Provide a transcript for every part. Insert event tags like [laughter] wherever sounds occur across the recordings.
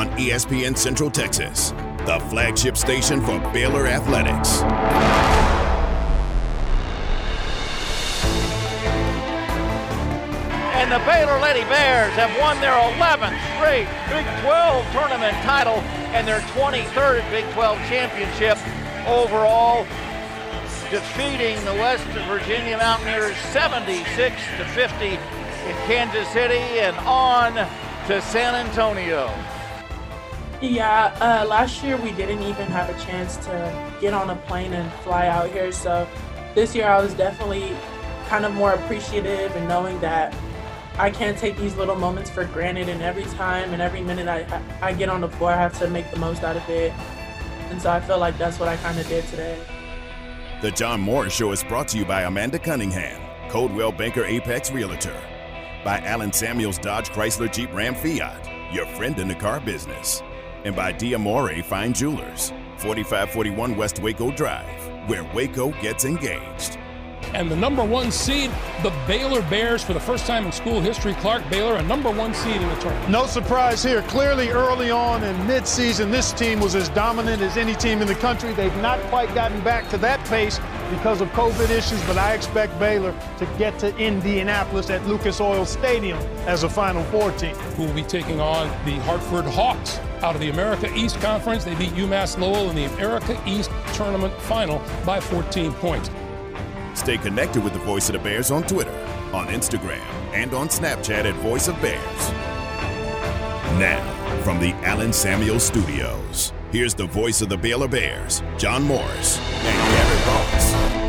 on ESPN Central Texas, the flagship station for Baylor Athletics. And the Baylor Lady Bears have won their 11th straight Big 12 tournament title and their 23rd Big 12 championship overall, defeating the West Virginia Mountaineers 76 to 50 in Kansas City and on to San Antonio. Yeah, uh, last year we didn't even have a chance to get on a plane and fly out here. So this year I was definitely kind of more appreciative and knowing that I can't take these little moments for granted. And every time and every minute I, I get on the floor, I have to make the most out of it. And so I feel like that's what I kind of did today. The John Morris Show is brought to you by Amanda Cunningham, Coldwell Banker Apex Realtor, by Allen Samuels Dodge Chrysler Jeep Ram Fiat, your friend in the car business, and by Diamore Fine Jewelers, 4541 West Waco Drive, where Waco gets engaged and the number one seed, the Baylor Bears, for the first time in school history. Clark Baylor, a number one seed in the tournament. No surprise here. Clearly, early on in midseason, this team was as dominant as any team in the country. They've not quite gotten back to that pace because of COVID issues, but I expect Baylor to get to Indianapolis at Lucas Oil Stadium as a Final Four team. Who will be taking on the Hartford Hawks out of the America East Conference. They beat UMass Lowell in the America East Tournament Final by 14 points. Stay connected with the Voice of the Bears on Twitter, on Instagram, and on Snapchat at Voice of Bears. Now, from the Allen Samuel Studios, here's the voice of the Baylor Bears, John Morris and Garrett Ross.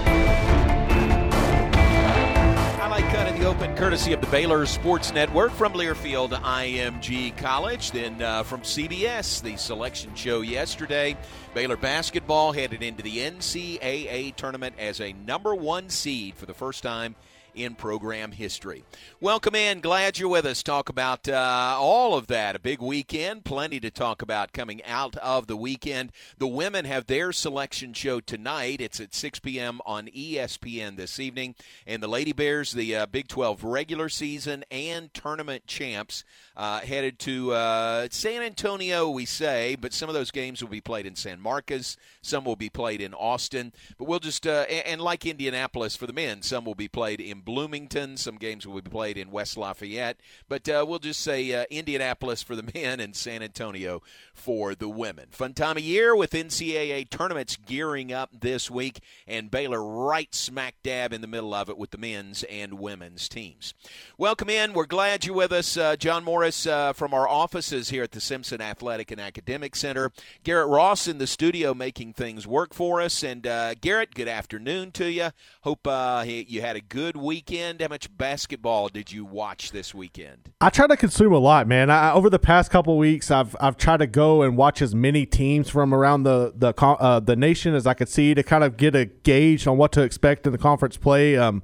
Open, courtesy of the Baylor Sports Network from Learfield IMG College. Then uh, from CBS, the selection show yesterday. Baylor basketball headed into the NCAA tournament as a number one seed for the first time in program history. Welcome in. Glad you're with us. Talk about uh, all of that. A big weekend. Plenty to talk about coming out of the weekend. The women have their selection show tonight. It's at 6 p.m. on ESPN this evening. And the Lady Bears, the uh, Big 12 regular season and tournament champs, uh, headed to uh, San Antonio, we say, but some of those games will be played in San Marcos. Some will be played in Austin. But we'll just, uh, and, and like Indianapolis for the men, some will be played in Bloomington. Some games will be played in West Lafayette. But uh, we'll just say uh, Indianapolis for the men and San Antonio for the women. Fun time of year with NCAA tournaments gearing up this week, and Baylor right smack dab in the middle of it with the men's and women's teams. Welcome in. We're glad you're with us. Uh, John Morris uh, from our offices here at the Simpson Athletic and Academic Center. Garrett Ross in the studio making things work for us. And uh, Garrett, good afternoon to you. Hope uh, you had a good weekend. How much basketball did you watch this weekend? I try to consume a lot, man. I, over the past couple weeks, I've I've tried to go and watch as many teams from around the the uh, the nation as I could see to kind of get a gauge on what to expect in the conference play. Um,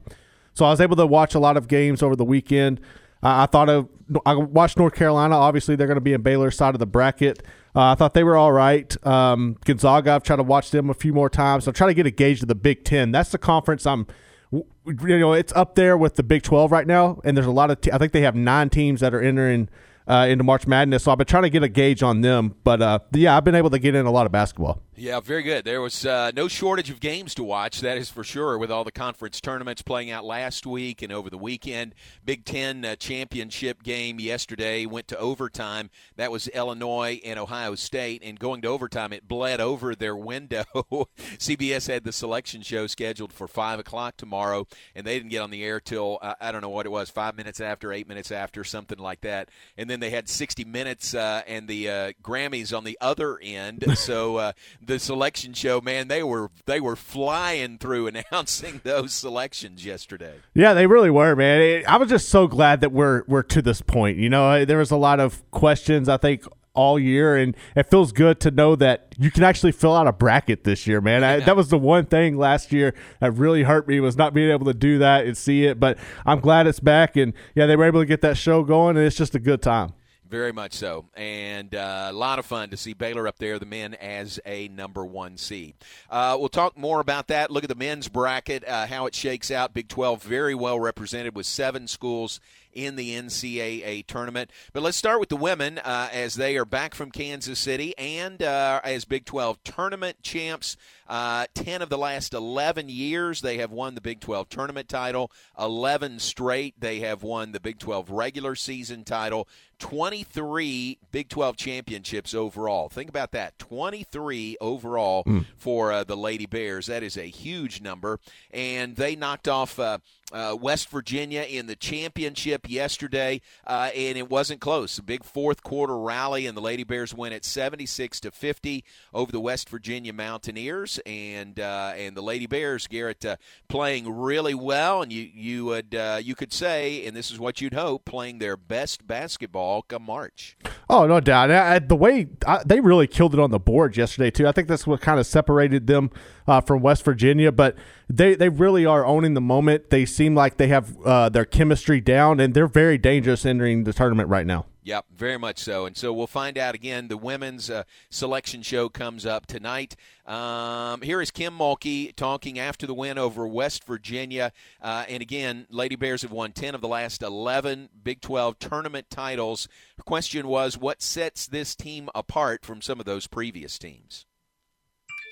so I was able to watch a lot of games over the weekend. Uh, I thought of I watched North Carolina. Obviously, they're going to be in Baylor's side of the bracket. Uh, I thought they were all right. Um, Gonzaga, I've tried to watch them a few more times. So I'm trying to get a gauge of the Big Ten. That's the conference I'm you know, it's up there with the Big 12 right now, and there's a lot of. Te- I think they have nine teams that are entering uh, into March Madness. So I've been trying to get a gauge on them, but uh, yeah, I've been able to get in a lot of basketball. Yeah, very good. There was uh, no shortage of games to watch, that is for sure, with all the conference tournaments playing out last week and over the weekend. Big Ten uh, championship game yesterday went to overtime. That was Illinois and Ohio State, and going to overtime, it bled over their window. [laughs] CBS had the selection show scheduled for 5 o'clock tomorrow, and they didn't get on the air till, uh, I don't know what it was, five minutes after, eight minutes after, something like that. And then they had 60 minutes uh, and the uh, Grammys on the other end. [laughs] So, uh, the selection show, man, they were they were flying through [laughs] announcing those selections yesterday. Yeah, they really were, man. I was just so glad that we're we're to this point. You know, there was a lot of questions. I think all year, and it feels good to know that you can actually fill out a bracket this year, man. I, that was the one thing last year that really hurt me was not being able to do that and see it. But I'm glad it's back, and yeah, they were able to get that show going, and it's just a good time. Very much so. And uh, a lot of fun to see Baylor up there, the men as a number one seed. Uh, we'll talk more about that. Look at the men's bracket, uh, how it shakes out. Big 12 very well represented with seven schools in the NCAA tournament. But let's start with the women uh, as they are back from Kansas City and uh, as Big 12 tournament champs. Uh, 10 of the last 11 years, they have won the Big 12 tournament title. 11 straight, they have won the Big 12 regular season title. 23 Big 12 championships overall. Think about that 23 overall mm. for uh, the Lady Bears. That is a huge number. And they knocked off uh, uh, West Virginia in the championship yesterday, uh, and it wasn't close. A big fourth quarter rally, and the Lady Bears win at 76 to 50 over the West Virginia Mountaineers. And uh, and the Lady Bears, Garrett, uh, playing really well, and you you would you could say, and this is what you'd hope, playing their best basketball come March. Oh, no doubt. I, the way I, they really killed it on the board yesterday too. I think that's what kind of separated them uh, from West Virginia. But they they really are owning the moment. They seem like they have uh, their chemistry down, and they're very dangerous entering the tournament right now. Yep, very much so. And so we'll find out again. The women's uh, selection show comes up tonight. Um, here is Kim Mulkey talking after the win over West Virginia. Uh, and again, Lady Bears have won 10 of the last 11 Big 12 tournament titles. Her question was what sets this team apart from some of those previous teams?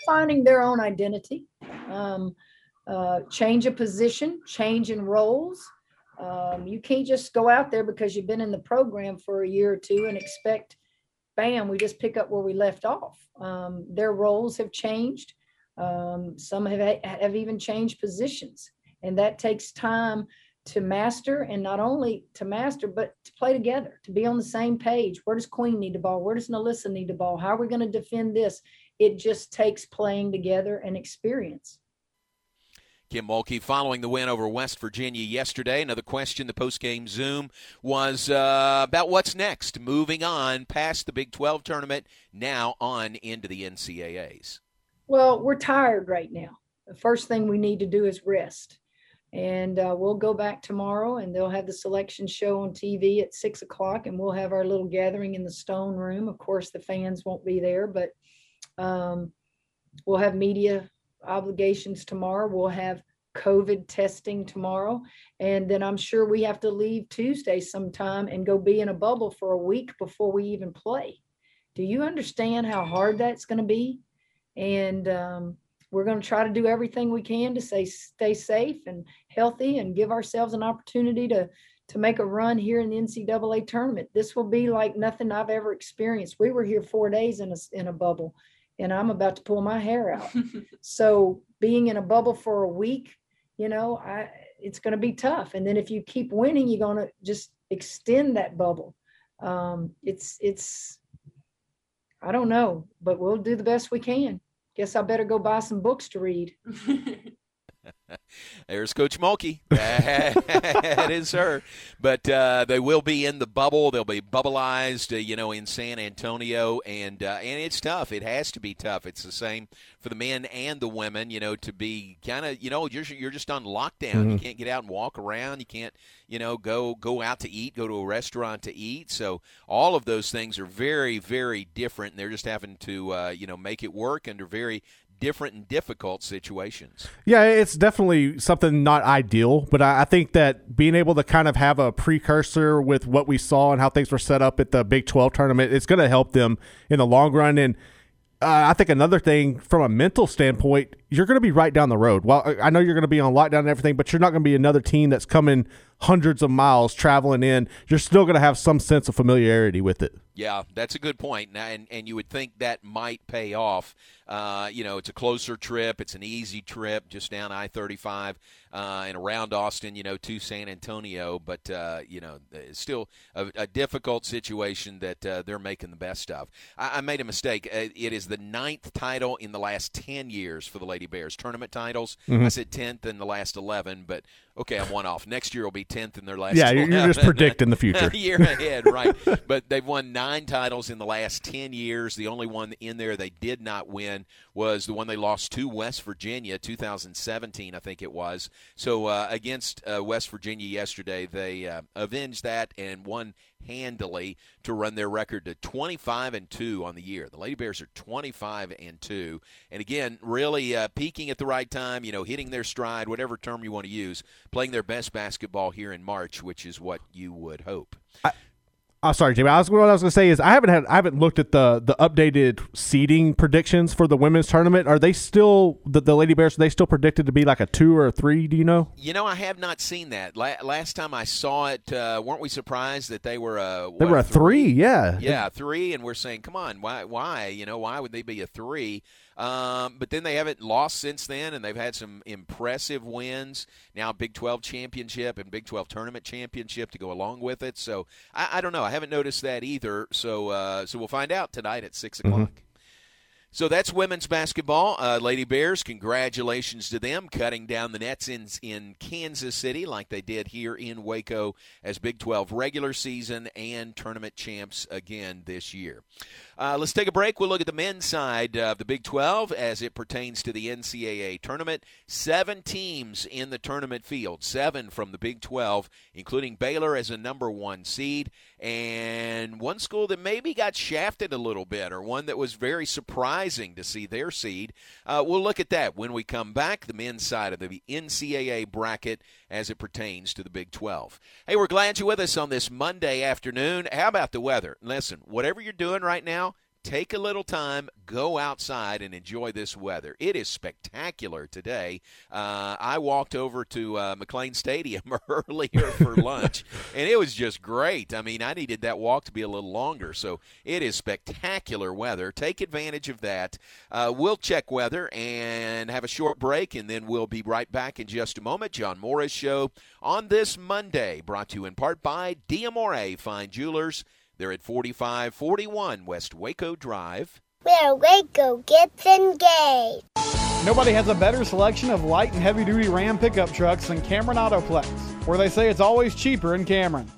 Finding their own identity, um, uh, change of position, change in roles. Um, you can't just go out there because you've been in the program for a year or two and expect, bam, we just pick up where we left off. Um, their roles have changed. Um, some have, have even changed positions. And that takes time to master and not only to master, but to play together, to be on the same page. Where does Queen need the ball? Where does NaLyssa need the ball? How are we going to defend this? It just takes playing together and experience. Kim Mulkey following the win over West Virginia yesterday. Another question, the post-game Zoom, was uh, about what's next, moving on past the Big 12 tournament, now on into the NCAAs. Well, we're tired right now. The first thing we need to do is rest. And uh, we'll go back tomorrow and they'll have the selection show on TV at six o'clock and we'll have our little gathering in the stone room. Of course, the fans won't be there, but um, we'll have media obligations tomorrow. We'll have COVID testing tomorrow. And then I'm sure we have to leave Tuesday sometime and go be in a bubble for a week before we even play. Do you understand how hard that's going to be? And um, we're going to try to do everything we can to say stay safe and healthy and give ourselves an opportunity to to make a run here in the NCAA tournament. This will be like nothing I've ever experienced. We were here four days in a in a bubble and I'm about to pull my hair out. [laughs] so being in a bubble for a week, you know, I it's going to be tough. And then if you keep winning, you're going to just extend that bubble. Um, it's it's I don't know, but we'll do the best we can. Guess I better go buy some books to read. [laughs] [laughs] There's Coach Mulkey. [laughs] that is her. But uh, they will be in the bubble. They'll be bubbleized, uh, you know, in San Antonio, and uh, and it's tough. It has to be tough. It's the same for the men and the women. You know, to be kind of, you know, you're you're just on lockdown. Mm-hmm. You can't get out and walk around. You can't, you know, go go out to eat, go to a restaurant to eat. So all of those things are very very different. And they're just having to, uh, you know, make it work under very different and difficult situations. Yeah, it's definitely something not ideal, but I, I, think that being able to kind of have a precursor with what we saw and how things were set up at the Big 12 tournament, it's going to help them in the long run. And uh, I think another thing from a mental standpoint, you're going to be right down the road. Well, I know you're going to be on lockdown and everything, but you're not going to be another team that's coming hundreds of miles traveling in. You're still going to have some sense of familiarity with it. Yeah, that's a good point. And, and you would think that might pay off. Uh, you know, it's a closer trip, it's an easy trip just down I 35 uh, and around Austin, you know, to San Antonio. But, uh, you know, it's still a, a difficult situation that uh, they're making the best of. I, I made a mistake. Uh, it is the ninth title in the last 10 years for the Lady Bears. Tournament titles, mm-hmm. I said 10th in the last 11, but okay, I'm one off. Next year will be 10th in their last year. Yeah, [laughs] you're just predicting the future. [laughs] year ahead, right. but they've won nine titles in the last 10 years. The only one in there they did not win was the one they lost to West Virginia, 2017, I think it was. So uh, against uh, West Virginia yesterday, they uh, avenged that and won handily to run their record to 25 and 2 on the year. The Lady Bears are 25 and 2. And again, really uh, peaking at the right time, you know, hitting their stride, whatever term you want to use, playing their best basketball here in March, which is what you would hope. I, Oh, sorry, Jamie. I was, what I was going to say is I haven't had I haven't looked at the the updated seeding predictions for the women's tournament. Are they still the, the Lady Bears? Are they still predicted to be like a two or a three? Do you know? You know, I have not seen that. La- last time I saw it, uh, weren't we surprised that they were a they were a three? Yeah, yeah, three, and we're saying, come on, why? Why? You know, why would they be a three? Um, but then they haven't lost since then, and they've had some impressive wins. Now, Big 12 championship and Big 12 tournament championship to go along with it. So I, I don't know. I haven't noticed that either. So uh, so we'll find out tonight at six o'clock. Mm-hmm. So that's women's basketball. Uh, Lady Bears, congratulations to them cutting down the nets in, in Kansas City like they did here in Waco as Big 12 regular season and tournament champs again this year. Uh, let's take a break. We'll look at the men's side of the Big 12 as it pertains to the NCAA tournament. Seven teams in the tournament field, seven from the Big 12, including Baylor as a number one seed, and one school that maybe got shafted a little bit, or one that was very to see their seed. Uh, we'll look at that when we come back. The men's side of the NCAA bracket as it pertains to the Big 12. Hey, we're glad you're with us on this Monday afternoon. How about the weather? Listen, whatever you're doing right now, take a little time, go outside and enjoy this weather. It is spectacular today. Uh, I walked over to uh, McLane Stadium [laughs] earlier for lunch, [laughs] and it was just great. I mean, I needed that walk to be a little longer, so it is spectacular weather. Take advantage of that. Uh, we'll check weather and have a short break, and then we'll be right back in just a moment. John Morris Show on this Monday, brought to you in part by Diamore Fine Jewelers. They're at 4541 West Waco Drive. Where Waco gets engaged. Nobody has a better selection of light and heavy duty Ram pickup trucks than Cameron Autoplex, where they say it's always cheaper in Cameron.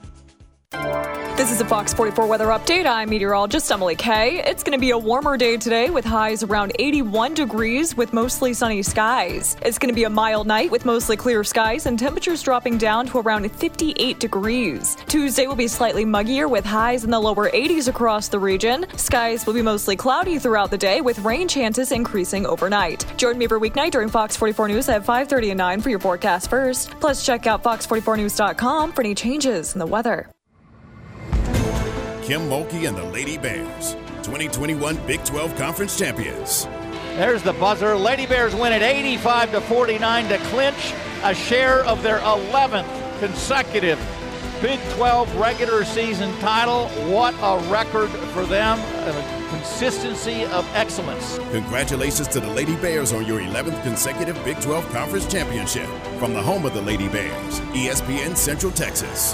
This is a Fox 44 weather update. I'm meteorologist Emily Kay. It's going to be a warmer day today with highs around 81 degrees with mostly sunny skies. It's going to be a mild night with mostly clear skies and temperatures dropping down to around 58 degrees. Tuesday will be slightly muggier with highs in the lower 80s across the region. Skies will be mostly cloudy throughout the day with rain chances increasing overnight. Join me every weeknight during Fox 44 News at 5:30 and 9 for your forecast first. Plus check out fox44news.com for any changes in the weather. Kim Mulkey and the Lady Bears, 2021 Big 12 Conference champions. There's the buzzer. Lady Bears win at 85 to 49 to clinch a share of their 11th consecutive Big 12 regular season title. What a record for them. A consistency of excellence. Congratulations to the Lady Bears on your 11th consecutive Big 12 Conference championship. From the home of the Lady Bears, ESPN Central Texas.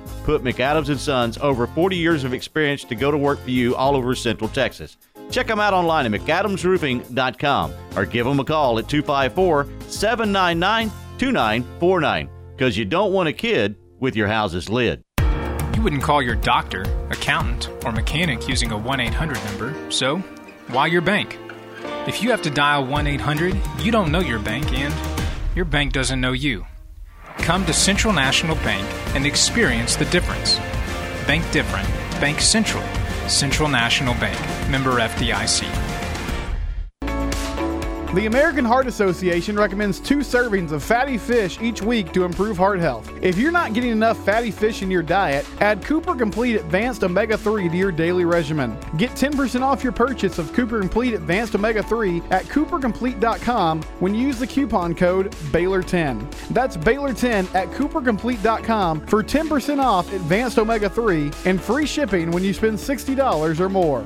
Put McAdams and Sons over 40 years of experience to go to work for you all over Central Texas. Check them out online at McAdamsRoofing.com or give them a call at 254 799 2949 because you don't want a kid with your house's lid. You wouldn't call your doctor, accountant, or mechanic using a 1 800 number, so why your bank? If you have to dial 1 800, you don't know your bank and your bank doesn't know you. Come to Central National Bank and experience the difference. Bank different. Bank Central. Central National Bank. Member FDIC. The American Heart Association recommends two servings of fatty fish each week to improve heart health. If you're not getting enough fatty fish in your diet, add Cooper Complete Advanced Omega 3 to your daily regimen. Get 10% off your purchase of Cooper Complete Advanced Omega 3 at coopercomplete.com when you use the coupon code Baylor10. That's Baylor10 at coopercomplete.com for 10% off Advanced Omega 3 and free shipping when you spend $60 or more.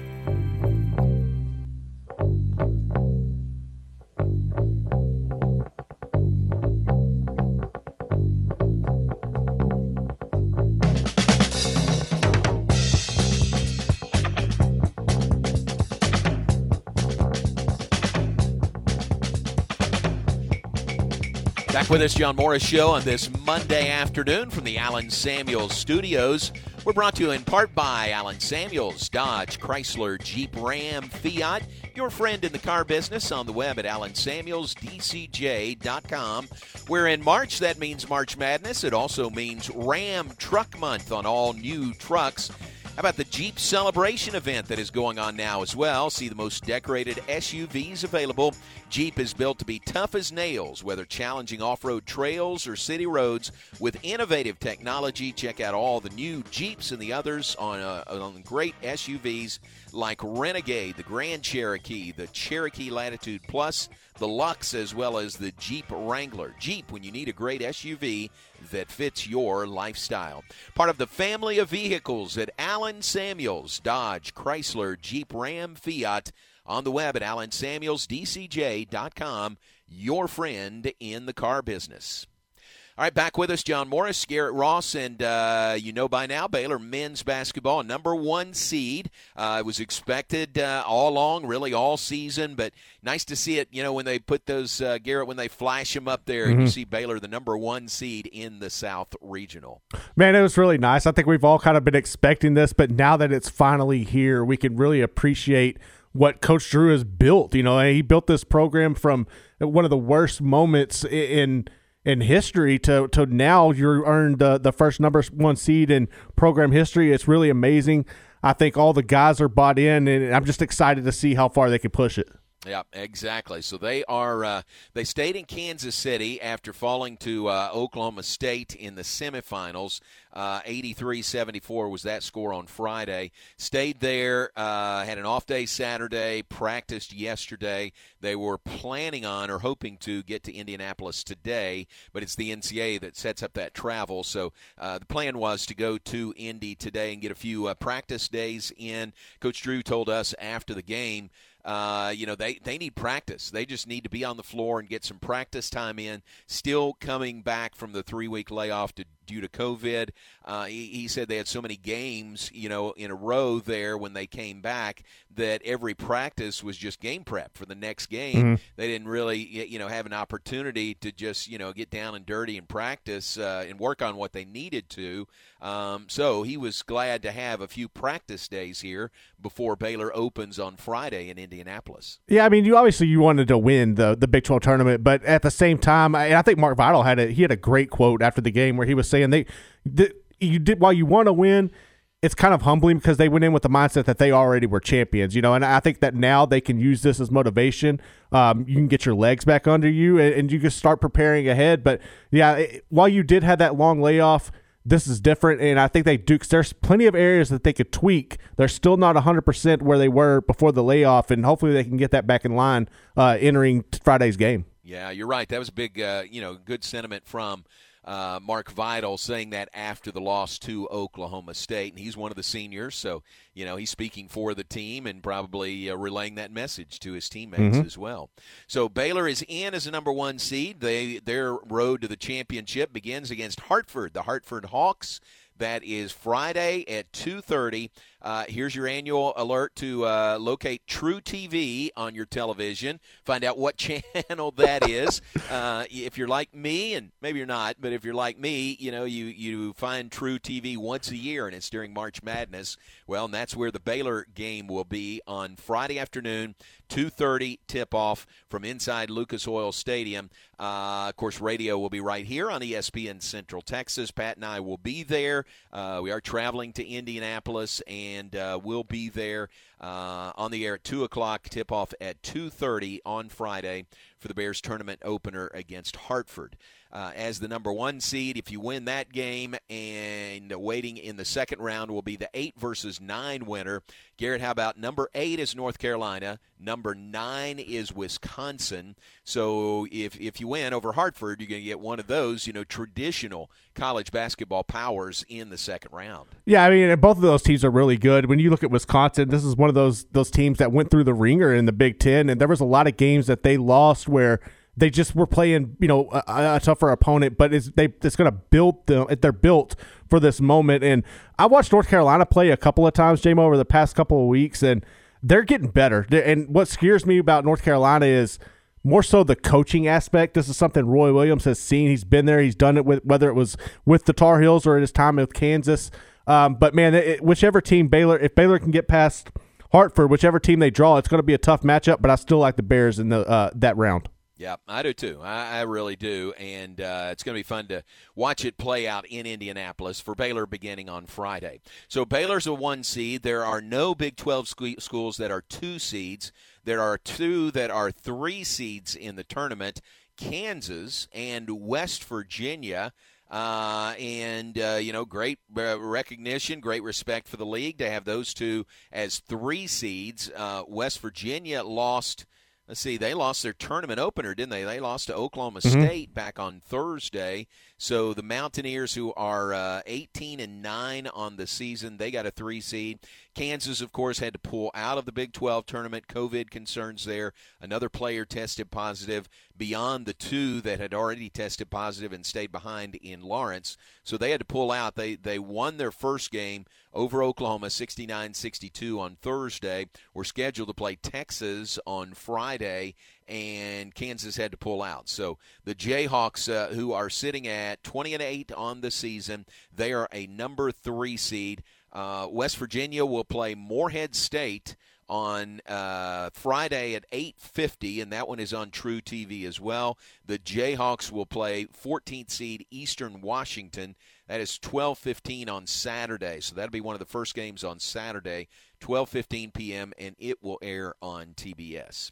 with us, John Morris Show on this Monday afternoon from the Allen Samuels Studios. We're brought to you in part by Allen Samuels, Dodge, Chrysler, Jeep, Ram, Fiat. Your friend in the car business on the web at AllenSamuelsDCJ.com. We're in March. That means March Madness. It also means Ram Truck Month on all new trucks. How about the Jeep Celebration event that is going on now as well? See the most decorated SUVs available. Jeep is built to be tough as nails, whether challenging off road trails or city roads. With innovative technology, check out all the new Jeeps and the others on, uh, on great SUVs like Renegade, the Grand Cherokee, the Cherokee Latitude Plus, the Lux, as well as the Jeep Wrangler. Jeep, when you need a great SUV that fits your lifestyle. Part of the family of vehicles at Allen Samuels, Dodge, Chrysler, Jeep, Ram, Fiat. On the web at AllenSamuelsDCJ.com, your friend in the car business. All right, back with us, John Morris, Garrett Ross, and uh, you know by now, Baylor men's basketball, number one seed. Uh, it was expected uh, all along, really all season, but nice to see it. You know when they put those uh, Garrett when they flash them up there, Mhm. and you see Baylor, the number one seed in the South Regional. Man, it was really nice. I think we've all kind of been expecting this, but now that it's finally here, we can really appreciate what Coach Drew has built. You know, he built this program from one of the worst moments in in history to to now you earned the the first number one seed in program history. It's really amazing. I think all the guys are bought in, and I'm just excited to see how far they can push it. Yeah, exactly. So they are uh, they stayed in Kansas City after falling to uh, Oklahoma State in the semifinals. Uh, 83-74 was that score on Friday. Stayed there, uh, had an off day Saturday, practiced yesterday. They were planning on or hoping to get to Indianapolis today, but it's the NCAA that sets up that travel. So uh, the plan was to go to Indy today and get a few uh, practice days in. Coach Drew told us after the game uh, you know, they, they need practice. They just need to be on the floor and get some practice time in. Still coming back from the three week layoff to, due to COVID. Uh, he, he said they had so many games, you know, in a row there when they came back that every practice was just game prep for the next game. Mhm. They didn't really, you know, have an opportunity to just, you know, get down and dirty and practice uh, and work on what they needed to. Um, so he was glad to have a few practice days here before Baylor opens on Friday in Indianapolis. Yeah, I mean, you obviously you wanted to win the the Big Twelve tournament, but at the same time, I, I think Mark Vital had a he had a great quote after the game where he was saying they, the, you did while you want to win, it's kind of humbling because they went in with the mindset that they already were champions, you know, and I think that now they can use this as motivation. Um, you can get your legs back under you and, and you can start preparing ahead. But yeah, it, while you did have that long layoff. This is different, and I think they do. there's plenty of areas that they could tweak. They're still not 100% where they were before the layoff, and hopefully they can get that back in line uh, entering Friday's game. Yeah, you're right. That was a big, uh, you know, good sentiment from uh, Mark Vital saying that after the loss to Oklahoma State, and he's one of the seniors, so you know he's speaking for the team and probably uh, relaying that message to his teammates Mhm. as well. So Baylor is in as a number one seed. They their road to the championship begins against Hartford, the Hartford Hawks. That is Friday at 2:30. Uh, here's your annual alert to uh, locate truTV on your television. Find out what [laughs] channel that is. Uh, if you're like me, and maybe you're not, but if you're like me, you know you you find truTV once a year, and it's during March Madness. Well, and that's where the Baylor game will be on Friday afternoon, 2:30 tip-off from inside Lucas Oil Stadium. Uh, of course, radio will be right here on ESPN Central Texas. Pat and I will be there. Uh, we are traveling to Indianapolis, and uh, we'll be there uh, on the air at two o'clock. Tip off at two thirty on Friday for the Bears tournament opener against Hartford. Uh, as the number one seed. If you win that game, and waiting in the second round will be the eight versus nine winner. Garrett, how about number eight is North Carolina, number nine is Wisconsin. So if if you win over Hartford, you're going to get one of those, you know, traditional college basketball powers in the second round. Yeah, I mean, both of those teams are really good. When you look at Wisconsin, this is one of those those teams that went through the ringer in the Big Ten, and there was a lot of games that they lost where they just were playing, you know, a, a tougher opponent, but it's they it's going to build them. They're built for this moment. And I watched North Carolina play a couple of times, Jamo, over the past couple of weeks, and they're getting better. And what scares me about North Carolina is more so the coaching aspect. This is something Roy Williams has seen. He's been there. He's done it with whether it was with the Tar Heels or his time with Kansas. Um, but man, it, whichever team Baylor, if Baylor can get past Hartford, whichever team they draw, it's going to be a tough matchup. But I still like the Bears in the uh, that round. Yeah, I do too. I, I really do, and uh, it's going to be fun to watch it play out in Indianapolis for Baylor beginning on Friday. So Baylor's a one seed. There are no Big 12 sque- schools that are two seeds. There are two that are three seeds in the tournament: Kansas and West Virginia. Uh, and uh, you know, great uh, recognition, great respect for the league to have those two as three seeds. Uh, West Virginia lost let's see, they lost their tournament opener, didn't they? They lost to Oklahoma mm-hmm. State back on Thursday. So the Mountaineers, who are uh, 18 and nine on the season, they got a three seed. Kansas, of course, had to pull out of the Big 12 tournament. COVID concerns there. Another player tested positive beyond the two that had already tested positive and stayed behind in Lawrence. So they had to pull out. They they won their first game over Oklahoma 69-62 on Thursday. We're scheduled to play Texas on Friday and Kansas had to pull out. So the Jayhawks, uh, who are sitting at 20 and 8 on the season, they are a number three seed. Uh, West Virginia will play Morehead State on uh, Friday at 8:50, and that one is on truTV as well. The Jayhawks will play 14th seed Eastern Washington. That is 12:15 on Saturday, so that'll be one of the first games on Saturday, 12:15 p.m., and it will air on TBS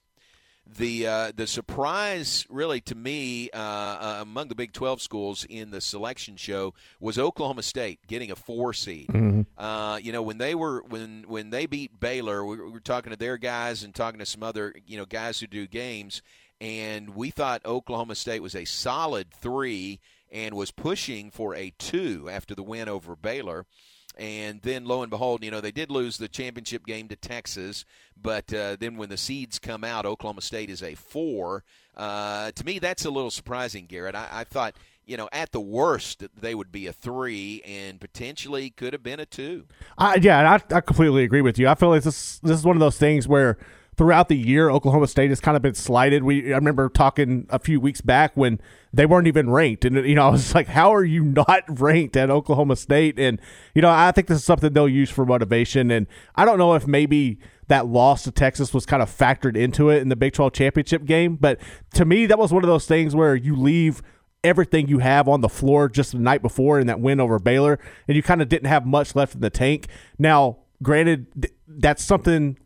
the uh, the surprise really to me uh, uh, among the Big 12 schools in the selection show was Oklahoma State getting a four seed. Mm-hmm. Uh, you know when they were when when they beat Baylor, we were, we were talking to their guys and talking to some other you know guys who do games, and we thought Oklahoma State was a solid three and was pushing for a two after the win over Baylor. And then, lo and behold, you know, they did lose the championship game to Texas, but uh, then when the seeds come out, Oklahoma State is a four. Uh, to me, that's a little surprising, Garrett. I, I thought, you know, at the worst, they would be a three and potentially could have been a two. I, yeah, I, I completely agree with you. I feel like this, this is one of those things where – throughout the year, Oklahoma State has kind of been slighted. We I remember talking a few weeks back when they weren't even ranked, and you know [laughs] I was like, "How are you not [laughs] ranked at Oklahoma State?" And you know I think this is something they'll use for motivation. And I don't know if maybe that loss to Texas was kind of factored into it in the Big 12 championship game, but to me that was one of those things where you leave everything you have on the floor just the night before in that win over Baylor, and you kind of didn't have much left in the tank. Now, granted, that's something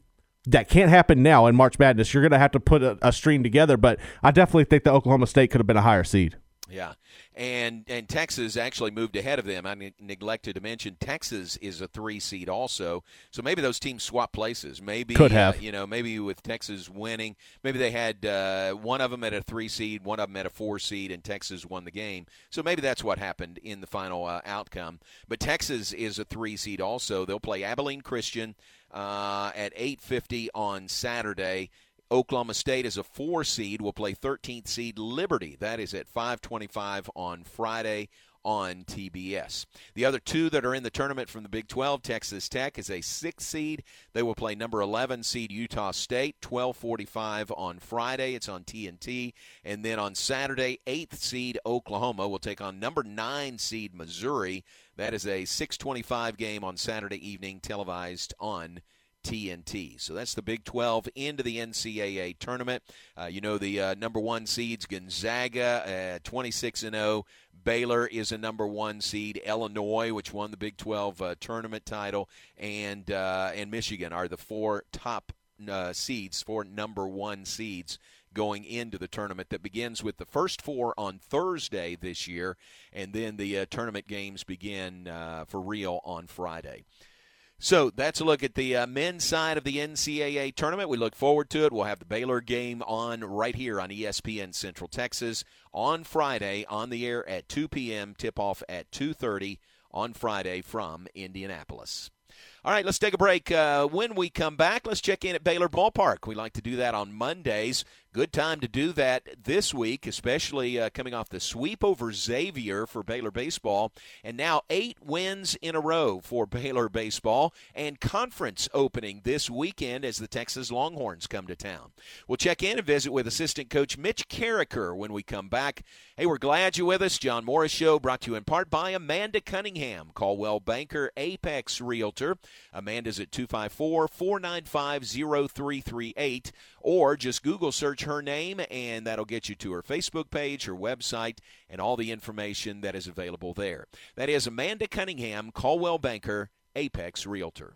that can't happen now in March Madness. You're going to have to put a, a string together, but I definitely think that Oklahoma State could have been a higher seed. Yeah, and and Texas actually moved ahead of them. I ne- neglected to mention Texas is a three seed also, so maybe those teams swap places. Maybe could have uh, you know maybe with Texas winning, maybe they had uh, one of them at a three seed, one of them at a four seed, and Texas won the game. So maybe that's what happened in the final uh, outcome. But Texas is a three seed also. They'll play Abilene Christian uh, at 8:50 on Saturday. Oklahoma State is a four seed. Will play 13th seed Liberty. That is at 5:25 on Friday. on TBS. The other two that are in the tournament from the Big 12, Texas Tech is a six seed. They will play number 11 seed Utah State, 12:45 on Friday. It's on TNT, and then on Saturday, eighth seed Oklahoma will take on number nine seed Missouri. That is a 6:25 game on Saturday evening, televised on TNT. So that's the Big 12 into the NCAA tournament. Uh, you know the uh, number one seeds Gonzaga, uh, 26 and 0. Baylor is a number one seed. Illinois, which won the Big 12 uh, tournament title, and uh, and Michigan are the four top uh, seeds, four number one seeds going into the tournament that begins with the first four on Thursday this year, and then the tournament games begin for real on Friday. So that's a look at the uh, men's side of the NCAA tournament. We look forward to it. We'll have the Baylor game on right here on ESPN Central Texas on Friday on the air at 2 p.m. Tip off at 2:30 on Friday from Indianapolis. All right, let's take a break. Uh, when we come back, let's check in at Baylor Ballpark. We like to do that on Mondays. Good time to do that this week, especially uh, coming off the sweep over Xavier for Baylor Baseball. And now eight wins in a row for Baylor Baseball and conference opening this weekend as the Texas Longhorns come to town. We'll check in and visit with assistant coach Mitch Carriker when we come back. Hey, we're glad you're with us. John Morris Show brought to you in part by Amanda Cunningham, Coldwell Banker Apex Realtor. Amanda's at 254 495 0338 or just Google search her name, and that'll get you to her Facebook page, her website, and all the information that is available there. That is Amanda Cunningham, Coldwell Banker, Apex Realtor.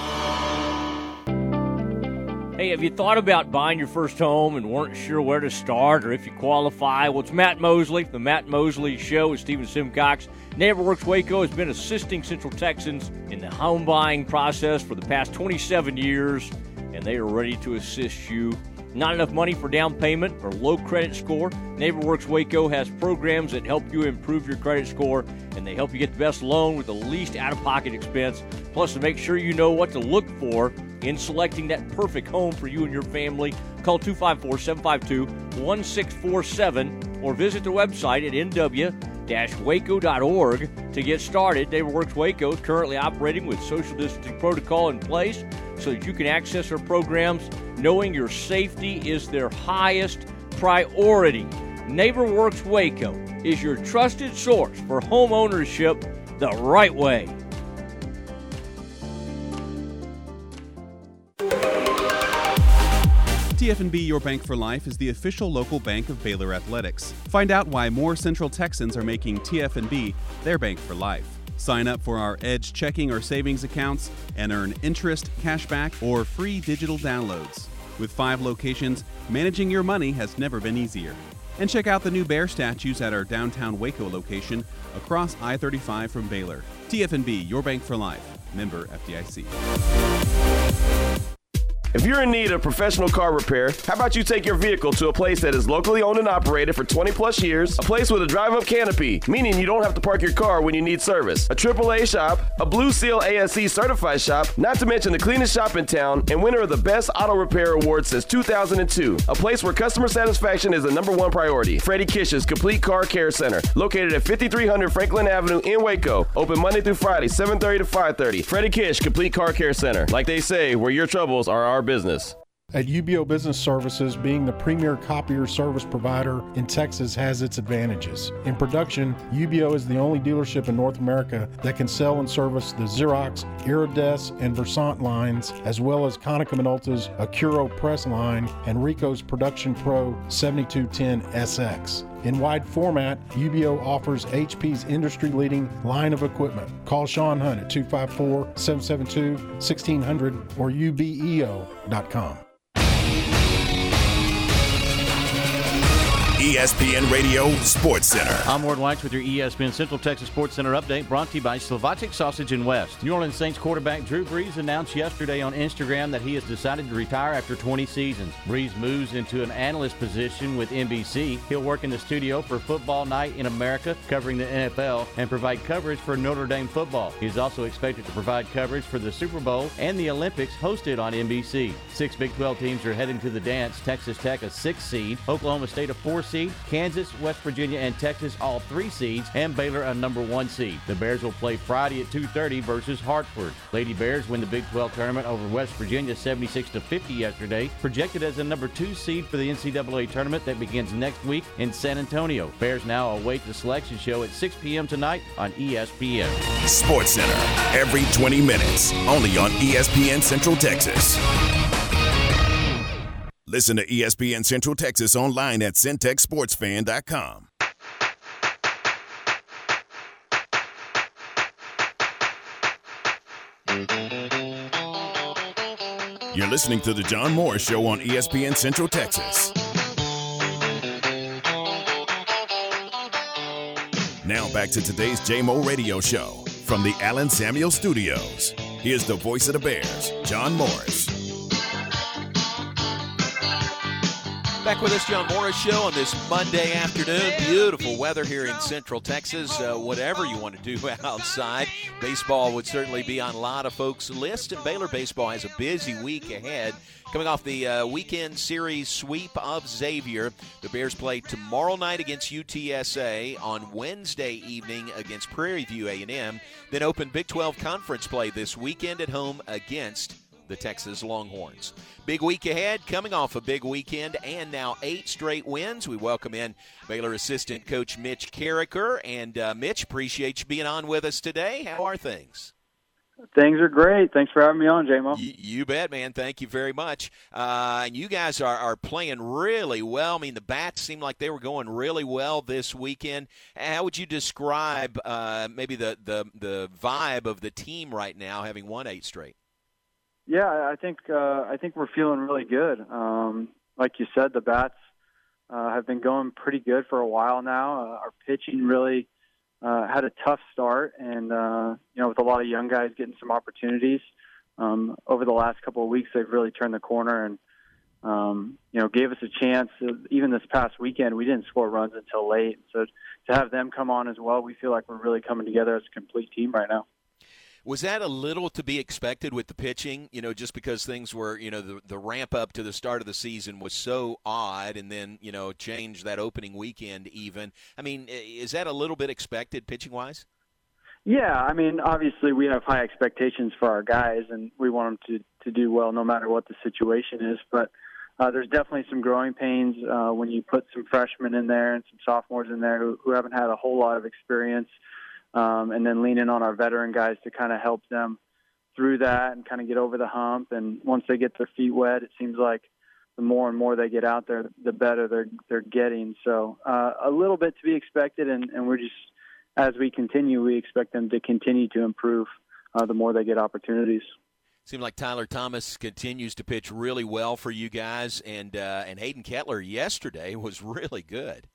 Hey, have you thought about buying your first home and weren't sure where to start or if you qualify? Well, it's Matt Mosley, the Matt Mosley Show with Stephen Simcox. NeighborWorks Waco has been assisting Central Texans in the home buying process for the past 27 years, and they are ready to assist you. Not enough money for down payment or low credit score? NeighborWorks Waco has programs that help you improve your credit score, and they help you get the best loan with the least out of pocket expense. Plus, to make sure you know what to look for in selecting that perfect home for you and your family, call 254 752 1647 or visit their website at nw waco.org to get started. NeighborWorks Waco is currently operating with social distancing protocol in place so that you can access our programs knowing your safety is their highest priority. NeighborWorks Waco is your trusted source for home ownership the right way. TFNB Your Bank for Life is the official local bank of Baylor Athletics. Find out why more Central Texans are making TFNB their bank for life. Sign up for our Edge checking or savings accounts and earn interest, cashback, or free digital downloads. With five locations, managing your money has never been easier. And check out the new bear statues at our downtown Waco location across I 35 from Baylor. TFNB, your bank for life. Member FDIC. If you're in need of professional car repair, how about you take your vehicle to a place that is locally owned and operated for 20 plus years, a place with a drive up canopy, meaning you don't have to park your car when you need service, a AAA shop, a Blue Seal ASE certified shop, not to mention the cleanest shop in town and winner of the Best Auto Repair Award since 2002, a place where customer satisfaction is the number one priority. Freddie Kish's Complete Car Care Center, located at 5300 Franklin Avenue in Waco, open Monday through Friday, 7:30 to 5:30. Freddie Kish Complete Car Care Center, like they say, where your troubles are our business. At UBEO Business Services, being the premier copier service provider in Texas has its advantages. In production, UBEO is the only dealership in North America that can sell and service the Xerox, Iridesse, and Versant lines, as well as Konica Minolta's AccurioPress line and Ricoh's Production Pro 7210 SX. In wide format, UBEO offers HP's industry leading line of equipment. Call Sean Hunt at 254 772 1600 or ubeo.com. ESPN Radio Sports Center. I'm Ward White with your ESPN Central Texas Sports Center update brought to you by Slovacek Sausage and West. New Orleans Saints quarterback Drew Brees announced yesterday on Instagram that he has decided to retire after 20 seasons. Brees moves into an analyst position with NBC. He'll work in the studio for Football Night in America, covering the NFL, and provide coverage for Notre Dame football. He is also expected to provide coverage for the Super Bowl and the Olympics hosted on NBC. Six Big 12 teams are heading to the dance. Texas Tech, a six seed, Oklahoma State, a four seed, Kansas, West Virginia, and Texas, all three seeds, and Baylor, a number one seed. The Bears will play Friday at 2:30 versus Hartford. Lady Bears win the Big 12 tournament over West Virginia 76 to 50 yesterday, projected as a number two seed for the NCAA tournament that begins next week in San Antonio. Bears now await the selection show at 6 p.m. tonight on ESPN. Sports Center every 20 minutes, only on ESPN Central Texas. Listen to ESPN Central Texas online at centexsportsfan.com. You're listening to the John Morris Show on ESPN Central Texas. Now back to today's JMO Radio Show from the Allen Samuels Studios. Here's the voice of the Bears, John Morris. Back with us, John Morris Show on this Monday afternoon. Beautiful weather here in Central Texas. Uh, whatever you want to do [laughs] outside, baseball would certainly be on a lot of folks' list. And Baylor baseball has a busy week ahead. Coming off the uh, weekend series sweep of Xavier, the Bears play tomorrow night against UTSA, on Wednesday evening against Prairie View A&M, then open Big 12 conference play this weekend at home against the Texas Longhorns. Big week ahead, coming off a big weekend and now eight straight wins. We welcome in Baylor assistant coach Mitch Karraker. And uh, Mitch, appreciate you being on with us today. How are things? Things are great. Thanks for having me on, JMO. You, you bet, man. Thank you very much. Uh, and you guys are, are playing really well. I mean, the bats seemed like they were going really well this weekend. How would you describe uh, maybe the, the, the vibe of the team right now, having won eight straight? Yeah, I think uh, I think we're feeling really good. Um, like you said, the bats uh, have been going pretty good for a while now. Uh, our pitching really uh, had a tough start, and uh, you know, with a lot of young guys getting some opportunities um, over the last couple of weeks, they've really turned the corner and um, you know gave us a chance. Even this past weekend, we didn't score runs until late. So to have them come on as well, we feel like we're really coming together as a complete team right now. Was that a little to be expected with the pitching? You know, just because things were, you know, the, the ramp up to the start of the season was so odd, and then you know, change that opening weekend even. I mean, is that a little bit expected pitching wise? Yeah, I mean, obviously we have high expectations for our guys, and we want them to to do well no matter what the situation is. But uh, there's definitely some growing pains uh, when you put some freshmen in there and some sophomores in there who, who haven't had a whole lot of experience um, and then leaning on our veteran guys to kind of help them through that and kind of get over the hump. And once they get their feet wet, it seems like the more and more they get out there, the better they're they're getting. So uh, a little bit to be expected, and, and we're just as we continue, we expect them to continue to improve uh, the more they get opportunities. Seems like Tyler Thomas continues to pitch really well for you guys, and uh, and Hayden Kettler yesterday was [laughs] really good.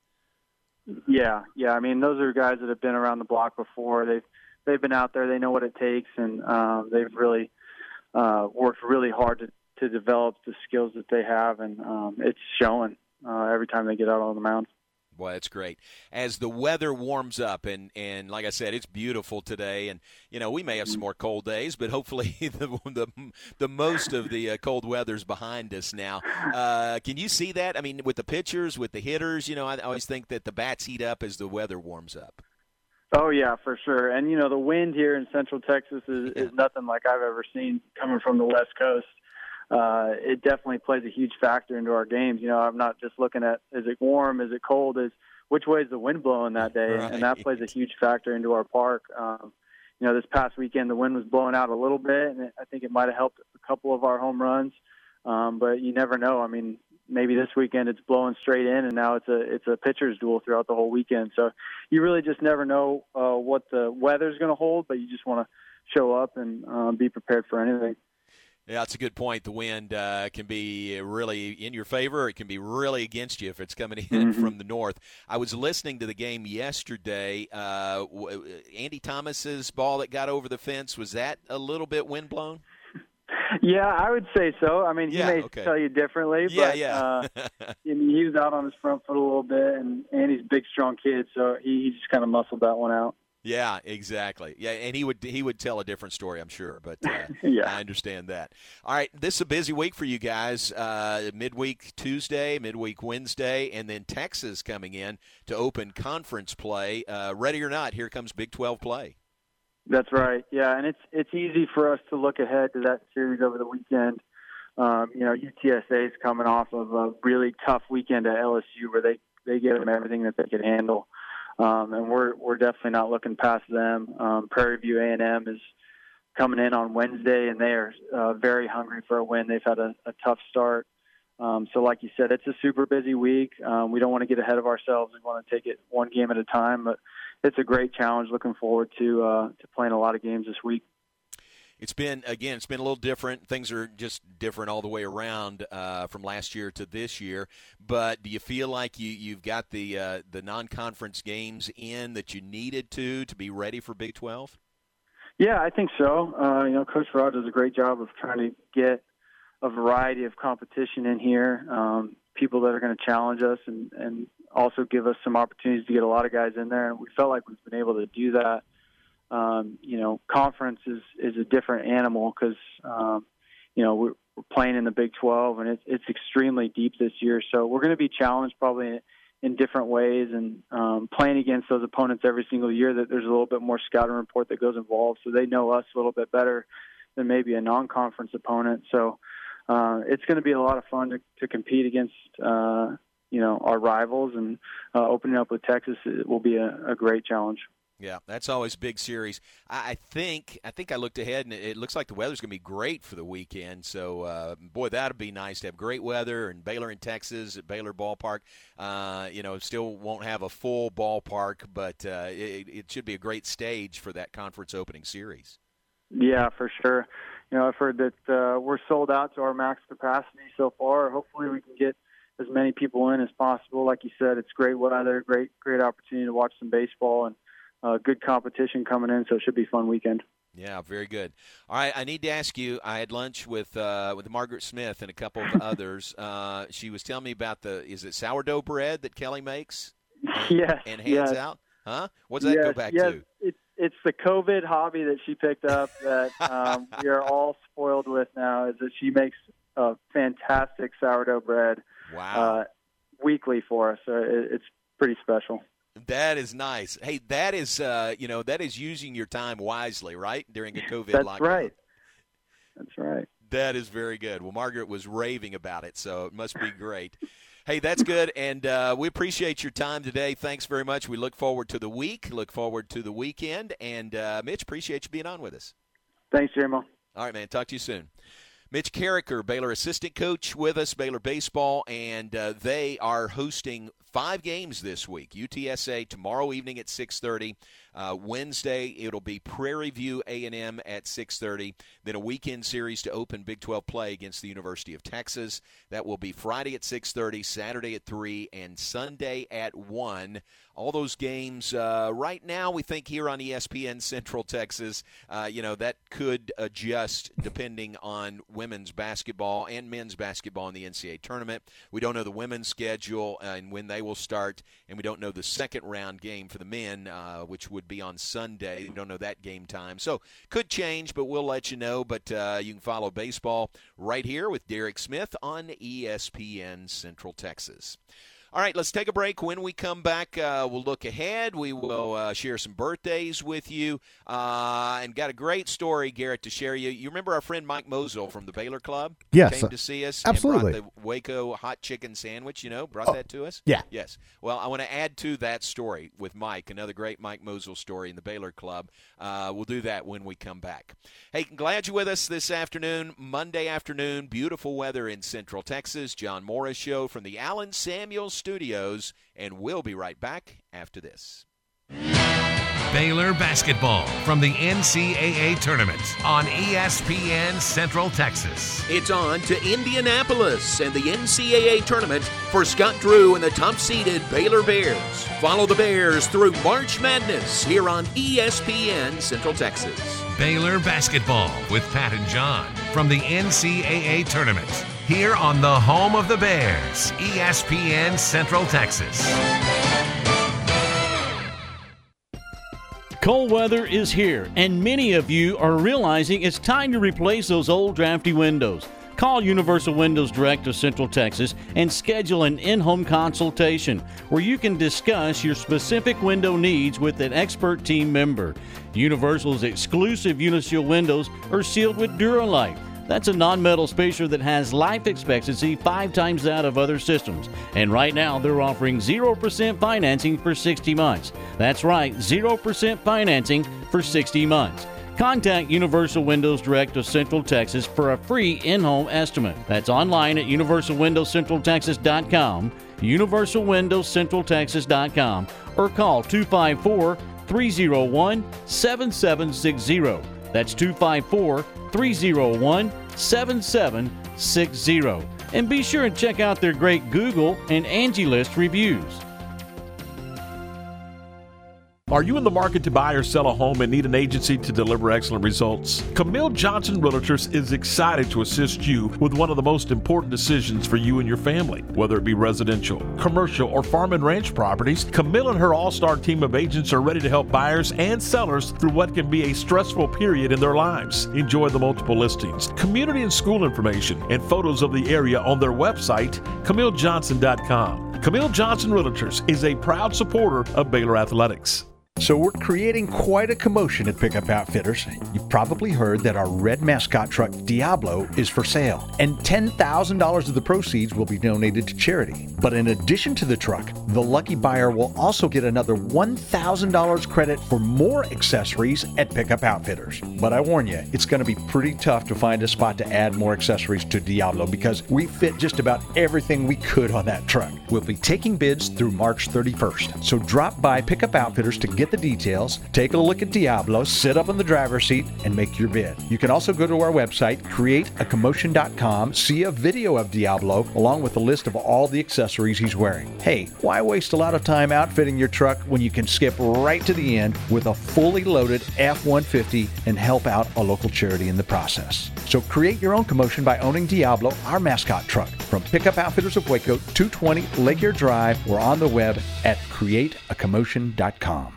Yeah, yeah. I mean, those are guys that have been around the block before. They've they've been out there. They know what it takes, and um, they've really uh, worked really hard to to develop the skills that they have, and um, it's showing uh, every time they get out on the mound. Boy, that's great. As the weather warms up, and, and like I said, it's beautiful today, and you know we may have some more cold days, but hopefully [laughs] the the, the most of the uh, cold weather's behind us now. Uh, can you see that? I mean, with the pitchers, with the hitters, you know, I always think that the bats heat up as the weather warms up. Oh yeah, for sure. And you know, the wind here in Central Texas is, is nothing like I've ever seen coming from the West Coast. Uh, it definitely plays a huge factor into our games. You know, I'm not just looking at is it warm, is it cold, is which way is the wind blowing that day, right. and that plays a huge factor into our park. Um, you know, this past weekend the wind was blowing out a little bit, and I think it might have helped a couple of our home runs. Um, but you never know. I mean, maybe this weekend it's blowing straight in, and now it's a it's a pitcher's duel throughout the whole weekend. So you really just never know uh, what the weather's going to hold, but you just want to show up and uh, be prepared for anything. Yeah, that's a good point. The wind uh, can be really in your favor. It can be really against you if it's coming in mm-hmm. from the north. I was listening to the game yesterday. Uh, Andy Thomas's ball that got over the fence was that a little bit wind blown? [laughs] Yeah, I would say so. I mean, he yeah, may okay. tell you differently, yeah, but yeah. uh, [laughs] he was out on his front foot a little bit, and Andy's a big, strong kid, so he, he just kind of muscled that one out. Yeah, exactly. Yeah, and he would he would tell a different story, I'm sure. But uh, [laughs] yeah, I understand that. All right, this is a busy week for you guys. Uh, midweek Tuesday, midweek Wednesday, and then Texas coming in to open conference play. Uh, ready or not, here comes Big 12 play. That's right. Yeah, and it's it's easy for us to look ahead to that series over the weekend. Um, you know, UTSA is coming off of a really tough weekend at LSU where they they gave them everything that they could handle um, and we're we're definitely not looking past them. Um, Prairie View A and M is coming in on Wednesday, and they are uh, very hungry for a win. They've had a, a tough start. Um, so, like you said, it's a super busy week. Um, we don't want to get ahead of ourselves. We want to take it one game at a time, but it's a great challenge. Looking forward to uh, to playing a lot of games this week it's been again it's been a little different. Things are just different all the way around uh, from last year to this year. But do you feel like you, you've got the uh, the non-conference games in that you needed to to be ready for big 12 yeah i think so. Uh, you know coach rod does a great job of trying to get a variety of competition in here um, people that are going to challenge us and, and also give us some opportunities to get a lot of guys in there. And we felt like we've been able to do that um, you know, conference is is a different animal because um, you know we're, we're playing in the Big 12 and it's it's extremely deep this year. So we're going to be challenged probably in, in different ways and um, playing against those opponents every single year. That there's a little bit more scouting report that goes involved, so they know us a little bit better than maybe a non-conference opponent. So uh, it's going to be a lot of fun to, to compete against. Uh, you know our rivals and uh, opening up with Texas will be a, a great challenge. Yeah, that's always big series. I, think I think I looked ahead and it, it looks like the weather's going to be great for the weekend. So, uh, boy, that'd be nice to have great weather and Baylor in Texas at Baylor Ballpark. Uh, you know, still won't have a full ballpark, but uh, it, it should be a great stage for that conference opening series. Yeah, for sure. You know, I've heard that uh, we're sold out to our max capacity so far. Hopefully, we can get as many people in as possible. Like you said, it's great weather, great great opportunity to watch some baseball and uh, good competition coming in, so it should be a fun weekend. Yeah, very good. All right, I need to ask you. I had lunch with uh, with Margaret Smith and a couple of [laughs] others. Uh, she was telling me about the is it sourdough bread that Kelly makes? And, [laughs] yes, and hands yes. out. Huh? What's that yes, go back yes. to? It's it's the COVID hobby that she picked up that [laughs] um, we are all spoiled with now. Is that she makes a fantastic sourdough bread wow. uh, weekly for us. So it, it's pretty special. That is nice. Hey, that is uh, you know that is using your time wisely, right? During a COVID That's lockdown. right. That's right. That is very good. Well, Margaret was raving about it, so it must be great. hey, that's good, and uh, we appreciate your time today. Thanks very much. We look forward to the week. Look forward to the weekend, and uh, Mitch, appreciate you being on with us. Thanks, Jeremy. All right, man. Talk to you soon. Mitch Karraker, Baylor assistant coach with us, Baylor baseball, and uh, they are hosting five games this week. UTSA tomorrow evening at 6:30. Uh, Wednesday it'll be Prairie View A&M at 6:30. Then a weekend series to open Big 12 play against the University of Texas. That will be Friday at 6:30, Saturday at 3, and Sunday at 1 all those games uh, right now we think here on espn central texas uh, you know that could adjust depending on women's basketball and men's basketball in the ncaa tournament we don't know the women's schedule and when they will start and we don't know the second round game for the men uh, which would be on sunday. We don't know that game time. So could change but we'll let you know. But uh, you can follow baseball right here with derek smith on espn central texas All right, let's take a break. When we come back, uh, we'll look ahead. We will uh, share some birthdays with you, uh, and got a great story, Garrett, to share you. You remember our friend Mike Mosel from the Baylor Club? Yes, came to see us. absolutely. And brought the Waco hot chicken sandwich. You know, brought Oh, that to us. yeah. Yes. Well, I want to add to that story with Mike, another great Mike Mosel story in the Baylor Club. Uh, we'll do that when we come back. Hey, glad you're with us this afternoon, Monday afternoon. Beautiful weather in Central Texas. John Morris Show from the Allen Samuels Studios, and we'll be right back after this. Baylor basketball from the NCAA tournament on ESPN Central Texas. It's on to Indianapolis and the NCAA tournament for Scott Drew and the top seeded Baylor Bears. Follow the Bears through March Madness here on ESPN Central Texas. Baylor basketball with Pat and John from the NCAA tournament here on the home of the Bears, ESPN Central Texas. Cold weather is here, and many of you are realizing it's time to replace those old drafty windows. Call Universal Windows Direct of Central Texas and schedule an in home consultation where you can discuss your specific window needs with an expert team member. Universal's exclusive Uniseal windows are sealed with Duralite. That's a non-metal spacer that has life expectancy five times that of other systems. And right now, they're offering 0% financing for 60 months. That's right, 0% financing for 60 months. Contact Universal Windows Direct of Central Texas for a free in-home estimate. That's online at universalwindowscentraltexas.com, universalwindowscentraltexas.com, or call 254 301 7760. That's 254 301 7760. And be sure and check out their great Google and Angie List reviews. Are you in the market to buy or sell a home and need an agency to deliver excellent results? Camille Johnson Realtors is excited to assist you with one of the most important decisions for you and your family. Whether it be residential, commercial, or farm and ranch properties, Camille and her all star team of agents are ready to help buyers and sellers through what can be a stressful period in their lives. Enjoy the multiple listings, community and school information, and photos of the area on their website, CamilleJohnson.com. Camille Johnson Realtors is a proud supporter of Baylor Athletics. So we're creating quite a commotion at Pickup Outfitters. You've probably heard that our red mascot truck Diablo is for sale, and $10,000 of the proceeds will be donated to charity. But in addition to the truck, the lucky buyer will also get another $1,000 credit for more accessories at Pickup Outfitters. But I warn you, it's going to be pretty tough to find a spot to add more accessories to Diablo because we fit just about everything we could on that truck. We'll be taking bids through March 31st. So drop by Pickup Outfitters to get the details, take a look at Diablo, sit up in the driver's seat, and make your bid. You can also go to our website, createacommotion.com, see a video of Diablo along with a list of all the accessories he's wearing. Hey, why waste a lot of time outfitting your truck when you can skip right to the end with a fully loaded F 150 and help out a local charity in the process? So create your own commotion by owning Diablo, our mascot truck. From Pickup Outfitters of Waco, 220 Lake Air Drive, or on the web at createacommotion.com.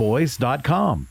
pioneerboys.com.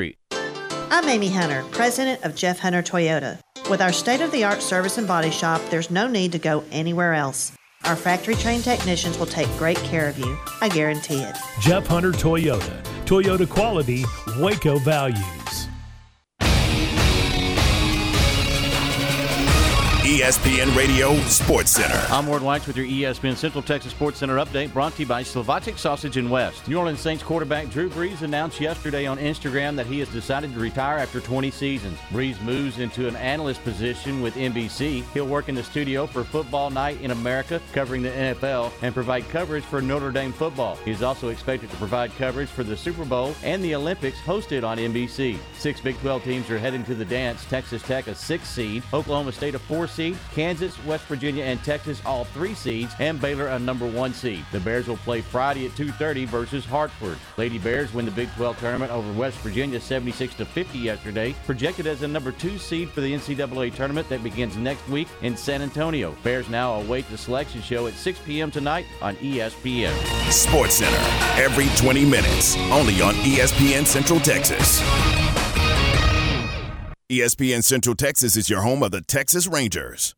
I'm Amy Hunter, president of Jeff Hunter Toyota. With our state of the art service and body shop, there's no need to go anywhere else. Our factory trained technicians will take great care of you. I guarantee it. Jeff Hunter Toyota. Toyota quality, Waco values. ESPN Radio Sports Center. I'm Ward Wax with your ESPN Central Texas Sports Center update brought to you by Slovacek Sausage and West. New Orleans Saints quarterback Drew Brees announced yesterday on Instagram that he has decided to retire after 20 seasons. Brees moves into an analyst position with NBC. He'll work in the studio for Football Night in America, covering the NFL, and provide coverage for Notre Dame football. He is also expected to provide coverage for the Super Bowl and the Olympics hosted on NBC. Six Big 12 teams are heading to the dance. Texas Tech, a six seed, Oklahoma State, a four seed, Kansas, West Virginia, and Texas, all three seeds, and Baylor, a number one seed. The Bears will play Friday at 2:30 versus Hartford. Lady Bears win the Big 12 tournament over West Virginia 76 to 50 yesterday, projected as a number two seed for the NCAA tournament that begins next week in San Antonio. Bears now await the selection show at 6 p.m. tonight on ESPN. Sports Center every 20 minutes, only on ESPN Central Texas. ESPN Central Texas is your home of the Texas Rangers.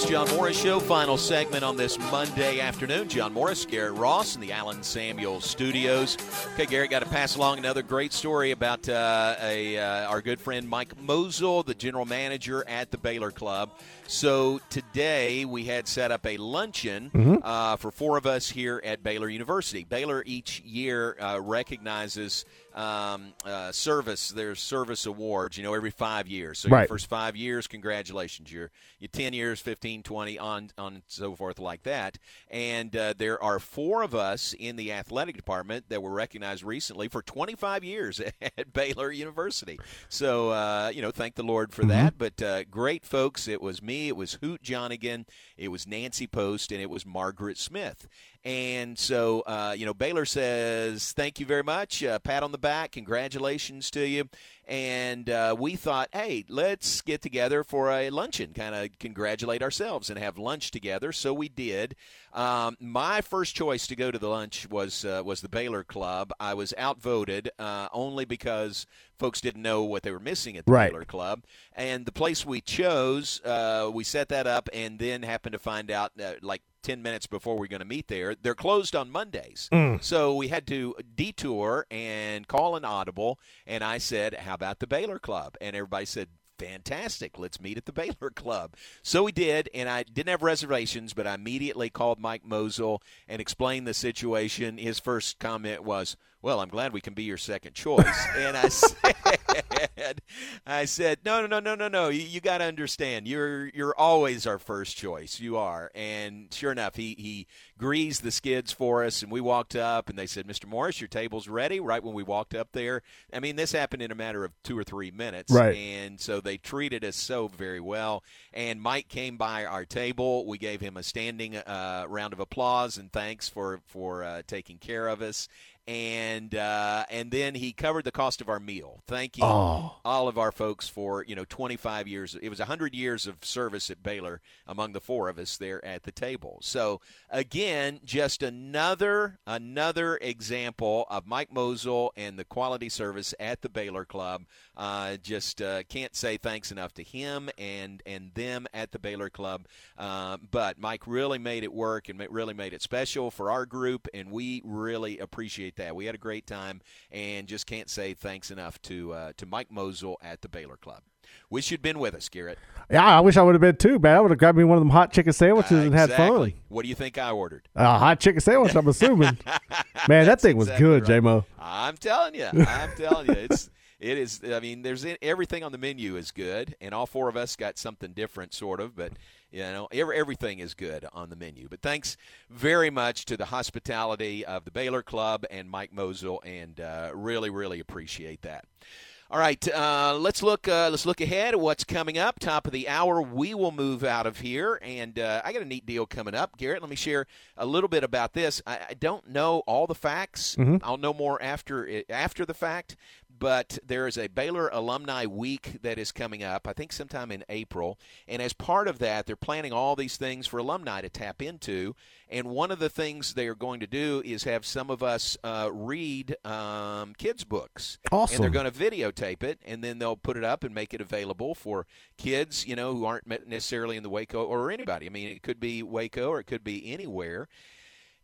Us, John Morris Show. Final segment on this Monday afternoon. John Morris, Garrett Ross in the Allen Samuels Studios. Okay, Garrett, got to pass along another great story about uh, a uh, our good friend Mike Mosel, the general manager at the Baylor Club. So today we had set up a luncheon Mhm. uh, for four of us here at Baylor University. Baylor each year uh, recognizes um, uh, service. There's service awards, you know, every five years. So your first five years, congratulations. Your your 10 years, 15, 20, on, on and so forth like that. And uh, there are four of us in the athletic department that were recognized recently for 25 years [laughs] at Baylor University. So, uh, you know, thank the Lord for that. But uh, great folks. It was me, it was Hoot Johnigan, it was Nancy Post, and it was Margaret Smith. And so, uh, you know, Baylor says, thank you very much. Uh, pat on the back. Congratulations to you. And uh, we thought, hey, let's get together for a luncheon, kind of congratulate ourselves and have lunch together. So we did. Um, my first choice to go to the lunch was uh, was the Baylor Club. I was outvoted uh, only because folks didn't know what they were missing at the Right. Baylor Club. And the place we chose, uh, we set that up and then happened to find out uh, like 10 minutes before we are going to meet there, they're closed on Mondays. Mm. So we had to detour and call an audible. And I said, How about the Baylor Club? And everybody said, Fantastic. Let's meet at the [laughs] Baylor Club. So we did, and I didn't have reservations, but I immediately called Mike Mosel and explained the situation. His first comment was, Well, I'm glad we can be your second choice. and I [laughs] said, I said, no, no, no, no, no, no. You, you got to understand. You're you're always our first choice. You are. And sure enough, he he greased the skids for us, and we walked up, and they said, Mr. Morris, your table's ready. Right when we walked up there, I mean, this happened in a matter of two or three minutes, Right. And so they treated us so very well. And Mike came by our table. We gave him a standing uh, round of applause and thanks for for uh, taking care of us. And uh, and then he covered the cost of our meal. Thank you, Oh. all of our folks for you know 25 years. It was 100 years of service at Baylor among the four of us there at the table. So again, just another another example of Mike Mosel and the quality service at the Baylor Club. Uh, just uh, can't say thanks enough to him and and them at the Baylor Club. Uh, but Mike really made it work and really made it special for our group, and we really appreciate that. We had a great time, and just can't say thanks enough to uh, to Mike Mosel at the Baylor Club. Wish you'd been with us, Garrett. Yeah, I wish I would have been too, man. I would have grabbed me one of them hot chicken sandwiches and had fun. What do you think I ordered? A hot chicken sandwich, I'm assuming. [laughs] man, that thing was exactly good, right. J-Mo. I'm telling you, I'm telling you, it's it is. I mean, there's everything on the menu is good, and all four of us got something different, sort of, but. You know, every, everything is good on the menu. But thanks very much to the hospitality of the Baylor Club and Mike Mosel, and uh, really, really appreciate that. All right, uh, let's look. Uh, let's look ahead at what's coming up. Top of the hour, we will move out of here, and uh, I got a neat deal coming up. Garrett, let me share a little bit about this. I, I don't know all the facts. Mhm. I'll know more after it, after the fact. but there is a Baylor Alumni Week that is coming up, I think sometime in April. And as part of that, they're planning all these things for alumni to tap into. And one of the things they are going to do is have some of us uh, read um, kids' books. Awesome. And they're going to videotape it, and then they'll put it up and make it available for kids, you know, who aren't necessarily in the Waco or anybody. I mean, it could be Waco or it could be anywhere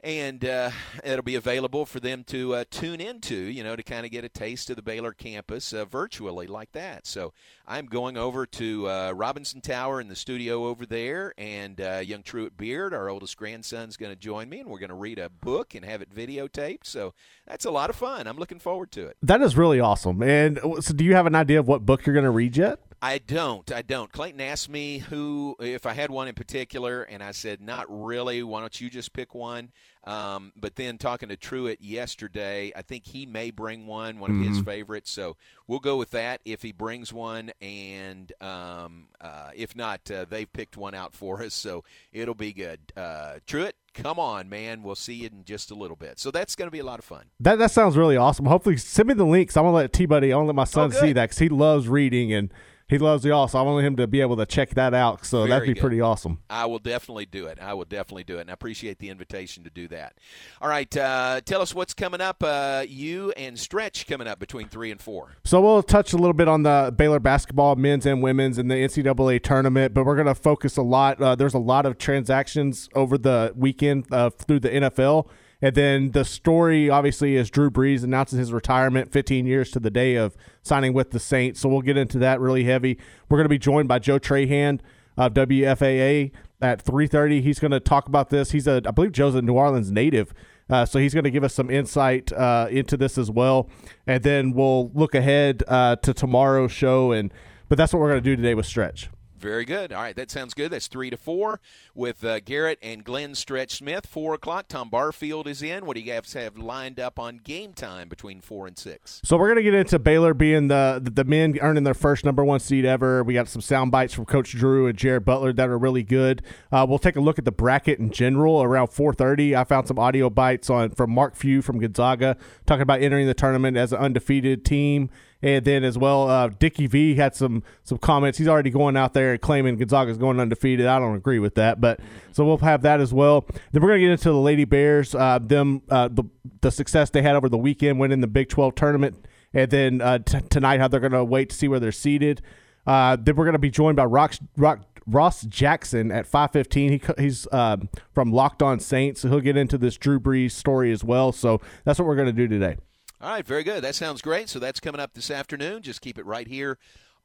and uh, it'll be available for them to uh, tune into, you know, to kind of get a taste of the Baylor campus uh, virtually like that. So I'm going over to uh, Robinson Tower in the studio over there, and uh, young Truett Beard, our oldest grandson, is going to join me, and we're going to read a book and have it videotaped. So that's a lot of fun. I'm looking forward to it. That is really awesome. And so, do you have an idea of what book you're going to read yet? I don't. I don't. Clayton asked me who, if I had one in particular, and I said, not really. Why don't you just pick one? Um, but then talking to Truett yesterday, I think he may bring one, one of mm-hmm. his favorites. So we'll go with that if he brings one, and um, uh, if not, uh, they've picked one out for us, so it'll be good. Uh, Truett, come on, man. We'll see you in just a little bit. So that's going to be a lot of fun. That that sounds really awesome. Hopefully, send me the links. I'm gonna let T Buddy. I want to let my son oh, see that because he loves reading and he loves the all, so I want him to be able to check that out. So Very that'd be good. pretty awesome. I will definitely do it. I will definitely do it, and I appreciate the invitation to do that. All right, uh, tell us what's coming up. Uh, you and Stretch coming up between three and four. So we'll touch a little bit on the Baylor basketball, men's and women's, and the NCAA tournament, but we're going to focus a lot. Uh, there's a lot of transactions over the weekend uh, through the NFL. And then the story, obviously, is Drew Brees announces his retirement 15 years to the day of signing with the Saints. So we'll get into that really heavy. We're going to be joined by Joe Trahan of WFAA at 3:30. He's going to talk about this. He's a, I believe, Joe's a New Orleans native. Uh, so he's going to give us some insight uh, into this as well, and then we'll look ahead uh, to tomorrow's show. And but that's what we're going to do today with Stretch. Very good. All right, that sounds good. That's three to four with uh, Garrett and Glenn Stretch Smith. Four o'clock. Tom Barfield is in. What do you guys have lined up on game time between four and six? So we're gonna get into Baylor being the the, the men earning their first number one seed ever. We got some sound bites from Coach Drew and Jared Butler that are really good. Uh, we'll take a look at the bracket in general around four thirty. I found some audio bites on from Mark Few from Gonzaga talking about entering the tournament as an undefeated team and then as well, uh, Dickie V had some some comments. He's already going out there claiming Gonzaga's going undefeated. I don't agree with that, but so we'll have that as well. Then we're gonna get into the Lady Bears, uh, them uh, the the success they had over the weekend, winning the Big Twelve tournament, and then uh, t- tonight how they're gonna wait to see where they're seated. Uh, then we're gonna be joined by Rock, Rock Ross Jackson at 5:15. He he's um, from Locked On Saints, so he'll get into this Drew Brees story as well. So that's what we're going to do today. All right, very good. That sounds great. So that's coming up this afternoon. Just keep it right here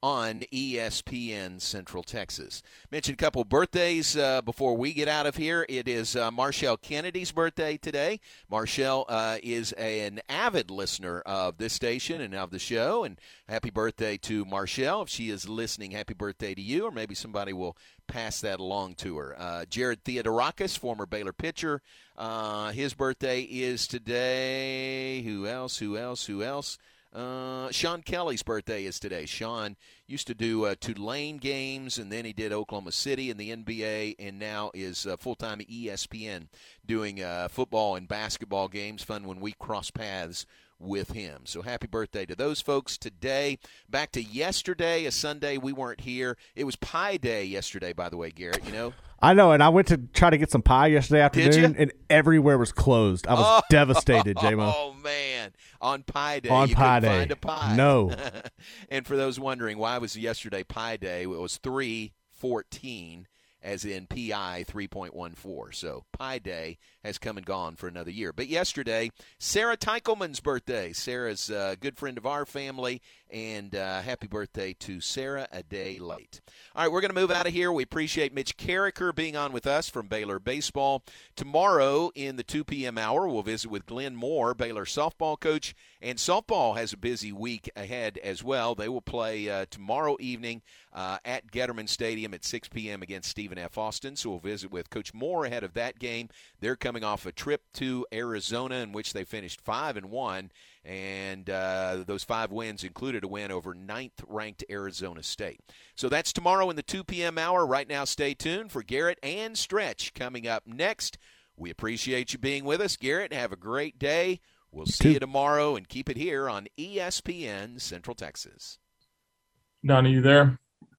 on ESPN Central Texas. Mentioned a couple birthdays uh, before we get out of here. It is uh, Marshall Kennedy's birthday today. Marshall uh, is a, an avid listener of this station and of the show, and happy birthday to Marshall. If she is listening, happy birthday to you, or maybe somebody will pass that along to her. Uh, Jared Theodorakis, former Baylor pitcher, uh, his birthday is today. Who else? Who else? Who else? Uh, Sean Kelly's birthday is today. Sean used to do uh, Tulane games, and then he did Oklahoma City in the NBA, and now is uh, full time ESPN doing uh, football and basketball games. Fun when we cross paths with him. So happy birthday to those folks today. Back to yesterday, a Sunday. We weren't here. It was Pie Day yesterday, by the way, Garrett. You know. I know, and I went to try to get some pie yesterday afternoon, and everywhere was closed. I was oh, devastated, JMO. [laughs] Oh man, on Pie Day, on Pie Day, find a pie. No. [laughs] and for those wondering why was yesterday Pie Day, it was three fourteen as in PI 3.14. So Pie Day has come and gone for another year. But yesterday, Sarah Teichelman's birthday. Sarah's a good friend of our family, and uh, happy birthday to Sarah a day late. All right, we're going to move out of here. We appreciate Mitch Karraker being on with us from Baylor Baseball. Tomorrow in the 2 p.m. hour, we'll visit with Glenn Moore, Baylor softball coach, and softball has a busy week ahead as well. They will play uh, tomorrow evening uh, at Getterman Stadium at 6 p.m. against Stephen F. Austin. So we'll visit with Coach Moore ahead of that game. They're coming off a trip to Arizona in which they finished five and one, and uh, those five wins included a win over ninth-ranked Arizona State. So that's tomorrow in the 2 p.m. hour. Right now, stay tuned for Garrett and Stretch coming up next. We appreciate you being with us, Garrett. Have a great day. We'll see you tomorrow and keep it here on ESPN Central Texas. Donnie, you there?